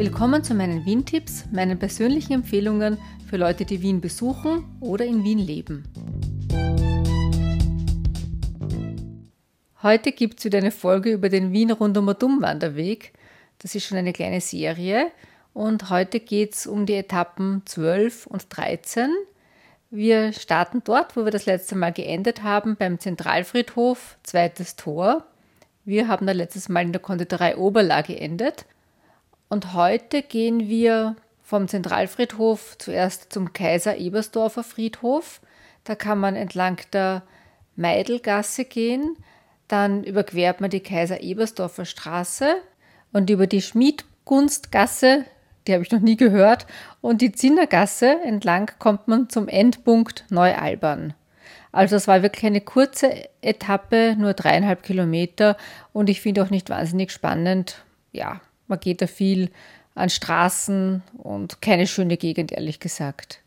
Willkommen zu meinen Wien-Tipps, meinen persönlichen Empfehlungen für Leute, die Wien besuchen oder in Wien leben. Heute gibt es wieder eine Folge über den Wien Rundum Wanderweg. Das ist schon eine kleine Serie und heute geht es um die Etappen 12 und 13. Wir starten dort, wo wir das letzte Mal geendet haben, beim Zentralfriedhof, zweites Tor. Wir haben da letztes Mal in der Konditorei Oberla geendet. Und heute gehen wir vom Zentralfriedhof zuerst zum Kaiser Ebersdorfer Friedhof. Da kann man entlang der Meidelgasse gehen. Dann überquert man die Kaiser Ebersdorfer Straße und über die Schmiedgunstgasse die habe ich noch nie gehört. Und die Zinnergasse entlang kommt man zum Endpunkt Neualbern. Also das war wirklich eine kurze Etappe, nur dreieinhalb Kilometer und ich finde auch nicht wahnsinnig spannend. Ja, man geht da viel an Straßen und keine schöne Gegend, ehrlich gesagt.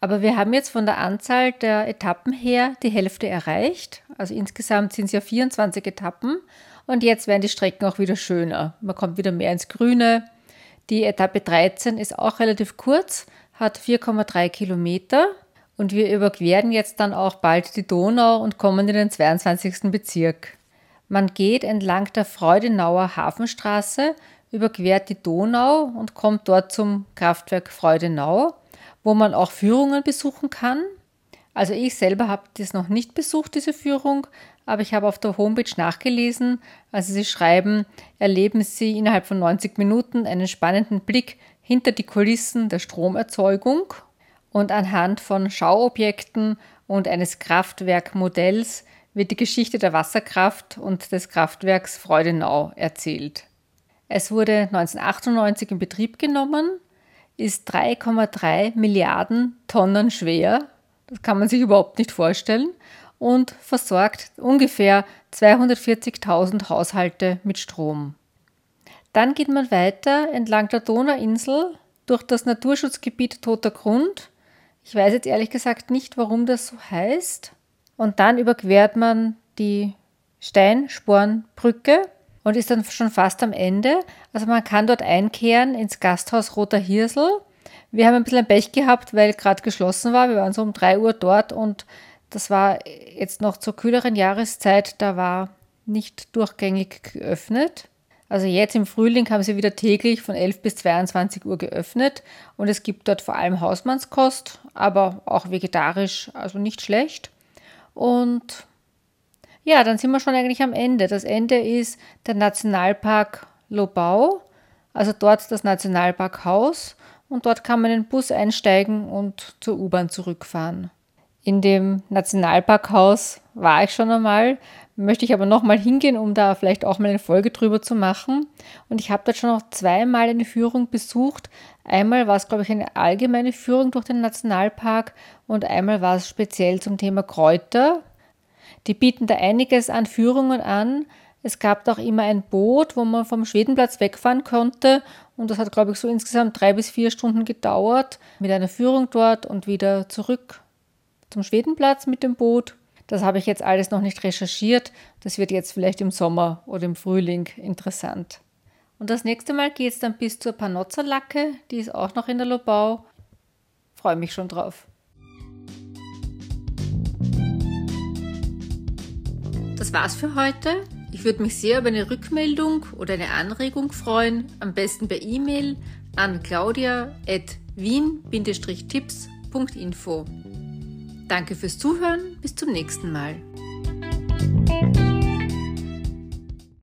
Aber wir haben jetzt von der Anzahl der Etappen her die Hälfte erreicht. Also insgesamt sind es ja 24 Etappen und jetzt werden die Strecken auch wieder schöner. Man kommt wieder mehr ins Grüne, die Etappe 13 ist auch relativ kurz, hat 4,3 Kilometer und wir überqueren jetzt dann auch bald die Donau und kommen in den 22. Bezirk. Man geht entlang der Freudenauer Hafenstraße, überquert die Donau und kommt dort zum Kraftwerk Freudenau, wo man auch Führungen besuchen kann. Also ich selber habe das noch nicht besucht, diese Führung, aber ich habe auf der Homepage nachgelesen. Also sie schreiben, erleben Sie innerhalb von 90 Minuten einen spannenden Blick hinter die Kulissen der Stromerzeugung und anhand von Schauobjekten und eines Kraftwerkmodells wird die Geschichte der Wasserkraft und des Kraftwerks Freudenau erzählt. Es wurde 1998 in Betrieb genommen, ist 3,3 Milliarden Tonnen schwer, das kann man sich überhaupt nicht vorstellen, und versorgt ungefähr 240.000 Haushalte mit Strom. Dann geht man weiter entlang der Donauinsel durch das Naturschutzgebiet Toter Grund. Ich weiß jetzt ehrlich gesagt nicht, warum das so heißt. Und dann überquert man die Steinspornbrücke und ist dann schon fast am Ende. Also man kann dort einkehren ins Gasthaus Roter Hirsel. Wir haben ein bisschen Pech gehabt, weil gerade geschlossen war. Wir waren so um 3 Uhr dort und das war jetzt noch zur kühleren Jahreszeit, da war nicht durchgängig geöffnet. Also jetzt im Frühling haben sie wieder täglich von 11 bis 22 Uhr geöffnet und es gibt dort vor allem Hausmannskost, aber auch vegetarisch, also nicht schlecht. Und ja, dann sind wir schon eigentlich am Ende. Das Ende ist der Nationalpark Lobau, also dort das Nationalparkhaus und dort kann man in den Bus einsteigen und zur U-Bahn zurückfahren. In dem Nationalparkhaus war ich schon einmal, möchte ich aber nochmal hingehen, um da vielleicht auch mal eine Folge drüber zu machen. Und ich habe dort schon noch zweimal eine Führung besucht. Einmal war es, glaube ich, eine allgemeine Führung durch den Nationalpark und einmal war es speziell zum Thema Kräuter. Die bieten da einiges an Führungen an. Es gab auch immer ein Boot, wo man vom Schwedenplatz wegfahren konnte. Und das hat, glaube ich, so insgesamt drei bis vier Stunden gedauert mit einer Führung dort und wieder zurück zum Schwedenplatz mit dem Boot. Das habe ich jetzt alles noch nicht recherchiert. Das wird jetzt vielleicht im Sommer oder im Frühling interessant. Und das nächste Mal geht es dann bis zur Panozza-Lacke. Die ist auch noch in der Lobau. Freue mich schon drauf. Das war's für heute. Ich würde mich sehr über eine Rückmeldung oder eine Anregung freuen. Am besten per E-Mail an claudia.wien-tipps.info. Danke fürs Zuhören, bis zum nächsten Mal.